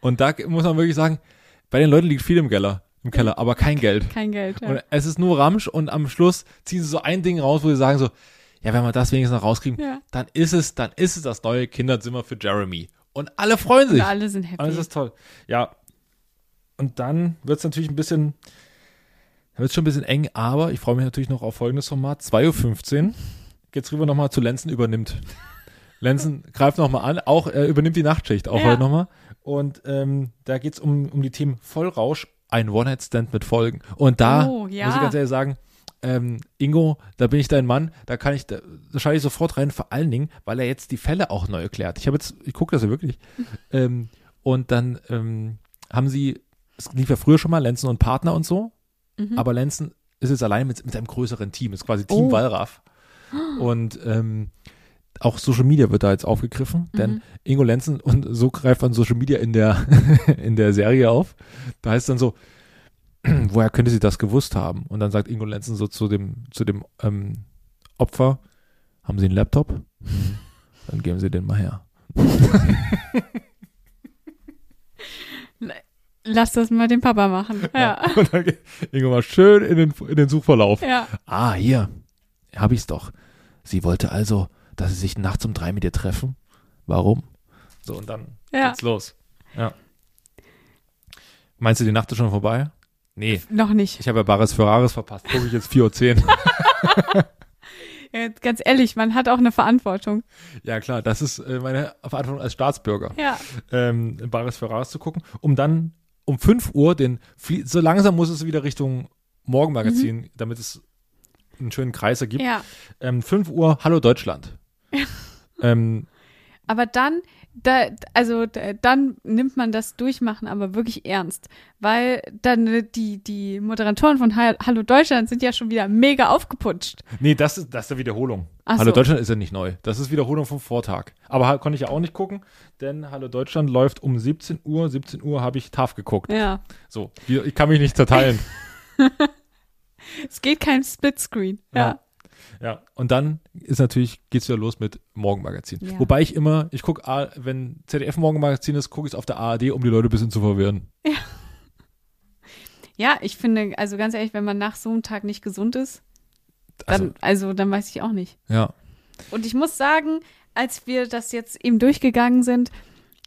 Und da muss man wirklich sagen, bei den Leuten liegt viel im Keller, im Keller, aber kein Geld. Kein Geld. Ja. Und es ist nur Ramsch und am Schluss ziehen sie so ein Ding raus, wo sie sagen so, ja, wenn wir das wenigstens noch rauskriegen, Ja. dann ist es, dann ist es das neue Kinderzimmer für Jeremy. Und alle freuen sich. Und alle sind happy. Alles ist toll. Ja. Und dann wird es natürlich ein bisschen, wird es schon ein bisschen eng, aber ich freue mich natürlich noch auf folgendes Format. 2.15 Uhr geht's rüber nochmal zu Lenzen übernimmt. Lenzen greift nochmal an, auch er übernimmt die Nachtschicht auch Ja. heute nochmal. Und ähm, da geht's um, um die Themen Vollrausch, ein One-Night-Stand mit Folgen. Und da Oh, ja. muss ich ganz ehrlich sagen, ähm, Ingo, da bin ich dein Mann, da kann ich, da, da schalte ich sofort rein, vor allen Dingen, weil er jetzt die Fälle auch neu erklärt. Ich habe jetzt, ich gucke das ja wirklich. ähm, und dann ähm, haben sie, es lief ja früher schon mal Lenzen und Partner und so, Mhm. aber Lenzen ist jetzt allein mit, mit einem größeren Team, ist quasi Team Oh. Wallraff. Und ähm, auch Social Media wird da jetzt aufgegriffen, denn Mhm. Ingo Lenzen und so greift man Social Media in der in der Serie auf. Da heißt dann so, woher könnte sie das gewusst haben? Und dann sagt Ingo Lenzen so zu dem zu dem ähm, Opfer, haben Sie einen Laptop? Mhm. Dann geben Sie den mal her. Lass das mal den Papa machen. Ja. Und dann geht Ingo mal schön in den in den Suchverlauf. Ja. Ah, hier, habe ich's doch. Sie wollte also, dass sie sich nachts um drei mit ihr treffen. Warum? So, und dann Ja. geht's los. Ja. Meinst du, die Nacht ist schon vorbei? Nee, Noch nicht. ich habe ja Bares Ferraris verpasst. Gucke ich jetzt 4.10 Uhr. Ganz ehrlich, man hat auch eine Verantwortung. ja, klar, das ist äh, meine Verantwortung als Staatsbürger, Ja. ähm, Bares Ferraris zu gucken, um dann um 5 Uhr den, Flie so langsam muss es wieder Richtung Morgenmagazin, damit es einen schönen Kreis ergibt. Ja. Ähm, 5 Uhr, Hallo Deutschland. ähm, Aber dann, da, also da, dann nimmt man das Durchmachen aber wirklich ernst, weil dann äh, die, die Moderatoren von Ha- Hallo Deutschland sind ja schon wieder mega aufgeputscht. Nee, das ist, das ist eine Wiederholung. Ach Hallo so. Deutschland ist ja nicht neu. Das ist Wiederholung vom Vortag. Aber konnte ich ja auch nicht gucken, denn Hallo Deutschland läuft um 17 Uhr. 17 Uhr habe ich TAF geguckt. Ja. So, ich kann mich nicht zerteilen. Es geht kein Splitscreen. Ja. Ja. Ja, und dann ist natürlich, geht's wieder los mit Morgenmagazin. Ja. Wobei ich immer, ich gucke, wenn ZDF Morgenmagazin ist, gucke ich es auf der ARD, um die Leute ein bisschen zu verwirren. Ja, ich finde, also ganz ehrlich, wenn man nach so einem Tag nicht gesund ist, Also, dann, also dann weiß ich auch nicht. ja. Und ich muss sagen, als wir das jetzt eben durchgegangen sind,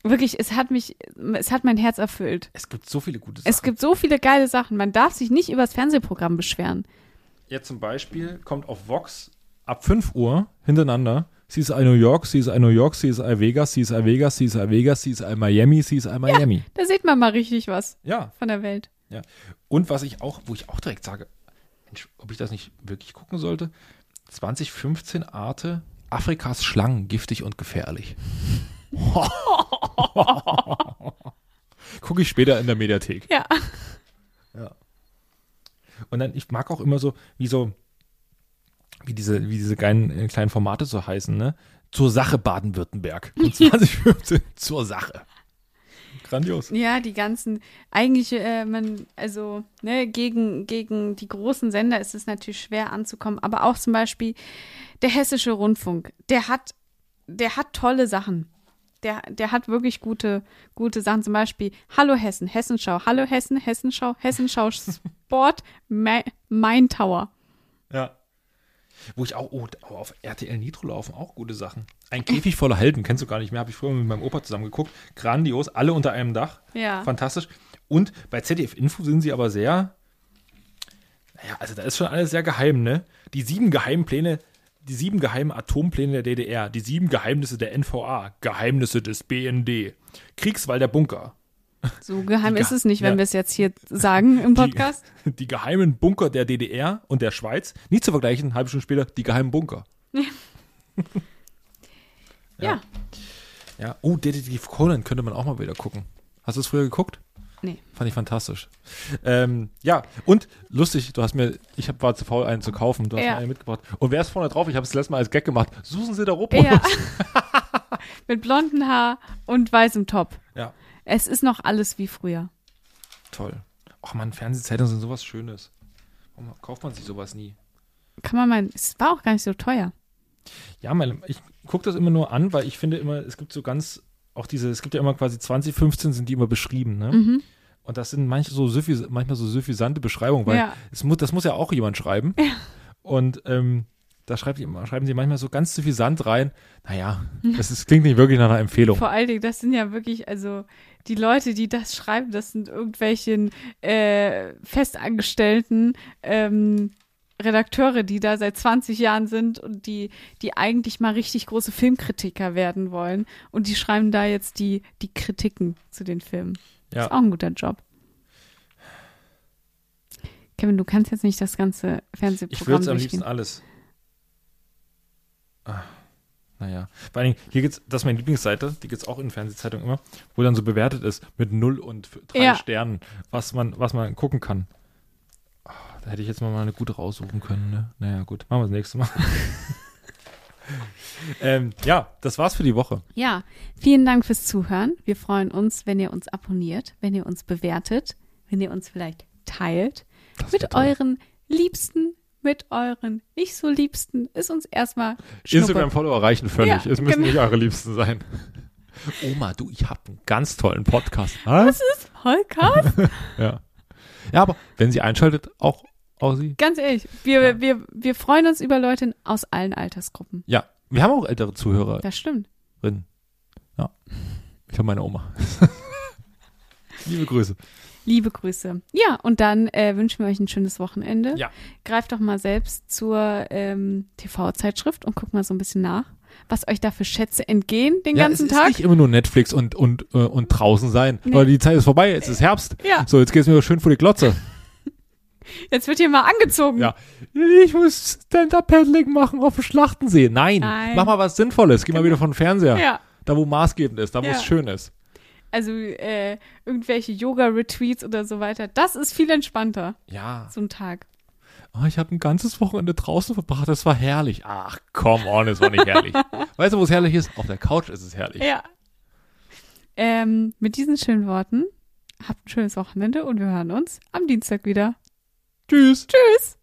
wirklich, es hat mich, es hat mein Herz erfüllt. Es gibt so viele gute Sachen. Es gibt so viele geile Sachen. Man darf sich nicht über das Fernsehprogramm beschweren. Jetzt zum Beispiel kommt auf Vox ab 5 Uhr hintereinander CSI New York, CSI New York, CSI Vegas, CSI Vegas, CSI Vegas, CSI Miami, CSI Miami. Da sieht man mal richtig was Ja. von der Welt. ja. Und was ich auch, wo ich auch direkt sage, Mensch, ob ich das nicht wirklich gucken sollte, 2015 Arte, Afrikas Schlangen, giftig und gefährlich. Gucke ich später in der Mediathek. Ja. Und dann, ich mag auch immer so, wie so, wie diese, wie diese geilen, äh, kleinen Formate so heißen, ne? Zur Sache Baden-Württemberg. Und 2015 zur Sache. Grandios. Ja, die ganzen, eigentlich, äh, man, also, ne, gegen, gegen die großen Sender ist es natürlich schwer anzukommen, aber auch zum Beispiel der Hessische Rundfunk, der hat, der hat tolle Sachen. Der, der hat wirklich gute, gute Sachen. Zum Beispiel Hallo Hessen, Hessenschau, Hallo Hessen, Hessenschau, Hessenschau Sport, Ma Main Tower. Ja. Wo ich auch, oh, oh, auf RTL Nitro laufen auch gute Sachen. Ein Käfig voller Helden, kennst du gar nicht mehr, habe ich früher mit meinem Opa zusammen geguckt. Grandios, alle unter einem Dach. Ja. Fantastisch. Und bei ZDF Info sind sie aber sehr, naja, also da ist schon alles sehr geheim, ne? Die sieben geheimen Pläne, die sieben geheimen Atompläne der DDR, die sieben Geheimnisse der NVA, Geheimnisse des BND, Kriegswall der Bunker, So geheim Die ist Ge- es nicht, wenn ja. wir es jetzt hier sagen im Podcast. Die, die geheimen Bunker der DDR und der Schweiz, nicht zu vergleichen, halbe Stunde später, die geheimen Bunker. Ja. Ja, oh, Detektiv Conan könnte man auch mal wieder gucken. Hast du es früher geguckt? Nee. Fand ich fantastisch. Ähm, ja, und lustig, du hast mir, ich hab, war zu faul, einen zu kaufen, du hast Ja. mir einen mitgebracht. Und wer ist vorne drauf? Ich habe es letztes Mal als Gag gemacht. Suchen Sie der Rupp. Ja. Mit blonden Haar und weißem Top. ja, Es ist noch alles wie früher. toll. Ach man, Fernsehzeitungen sind sowas Schönes. Warum kauft man sich sowas nie? Kann man mal, es war auch gar nicht so teuer. Ja, mein, ich gucke das immer nur an, weil ich finde immer, es gibt so ganz, auch diese, es gibt ja immer quasi 2015 sind die immer beschrieben, ne? Mhm. Und das sind manche so manchmal so suffisante Beschreibungen, weil Ja. es muss, das muss ja auch jemand schreiben. Und ähm, da schreibt, schreiben sie manchmal so ganz suffisant rein. Naja, das ist, klingt nicht wirklich nach einer Empfehlung. Vor allen Dingen, das sind ja wirklich, also die Leute, die das schreiben, das sind irgendwelchen äh, festangestellten ähm, Redakteure, die da seit 20 Jahren sind und die, die eigentlich mal richtig große Filmkritiker werden wollen. Und die schreiben da jetzt die, die Kritiken zu den Filmen. Ja. Ist auch ein guter Job. Kevin, du kannst jetzt nicht das ganze Ich Fernsehprogramm würde es am liebsten alles. Ah, naja. Vor allen Dingen, hier geht's, das ist meine Lieblingsseite, die gibt's auch in Fernsehzeitungen immer, wo dann so bewertet ist mit 0 und f- drei Ja. Sternen, was man, was man gucken kann. Ah, Da hätte ich jetzt mal eine gute raussuchen können. Ne? Naja, gut. Machen wir das nächste Mal. ähm, ja, das war's für die Woche. Ja, vielen Dank fürs Zuhören. Wir freuen uns, wenn ihr uns abonniert, wenn ihr uns bewertet, wenn ihr uns vielleicht teilt. Das mit euren Liebsten, mit euren nicht so Liebsten. Ist uns erstmal. Instagram-Follower reichen völlig. Ja, es müssen genau. nicht eure Liebsten sein. Oma, du, ich habe einen ganz tollen Podcast. Was? Podcast? Ja. ja, aber wenn sie einschaltet, auch, auch sie. Ganz ehrlich, wir, Ja. wir, wir freuen uns über Leute aus allen Altersgruppen. Ja, wir haben auch ältere Zuhörerinnen. Das stimmt. Ja. Ich habe meine Oma. Liebe Grüße. Liebe Grüße. Ja, und dann äh, wünschen wir euch ein schönes Wochenende. Ja. Greift doch mal selbst zur ähm, TV-Zeitschrift und guckt mal so ein bisschen nach, was euch da für Schätze entgehen den ja, ganzen es ist Tag. nicht immer nur Netflix und, und, äh, und draußen sein. Nee. Leute, die Zeit ist vorbei, es ist Herbst. Ja. So, jetzt geht's mir schön vor die Glotze. Jetzt wird hier mal angezogen. Ja. Ich muss Stand-Up-Paddling machen auf dem Schlachtensee. Nein, Nein. mach mal was Sinnvolles. Geh mal wieder vor den Fernseher. Ja. Da, wo maßgebend ist, da, wo Ja. es schön ist. Also äh, irgendwelche Yoga-Retweets oder so weiter. Das ist viel entspannter, Ja. so ein Tag. Oh, ich habe ein ganzes Wochenende draußen verbracht, das war herrlich. Ach, come on, es war nicht herrlich. weißt du, wo es herrlich ist? Auf der Couch ist es herrlich. Ja. Ähm, mit diesen schönen Worten, habt ein schönes Wochenende und wir hören uns am Dienstag wieder. Tschüss. Tschüss.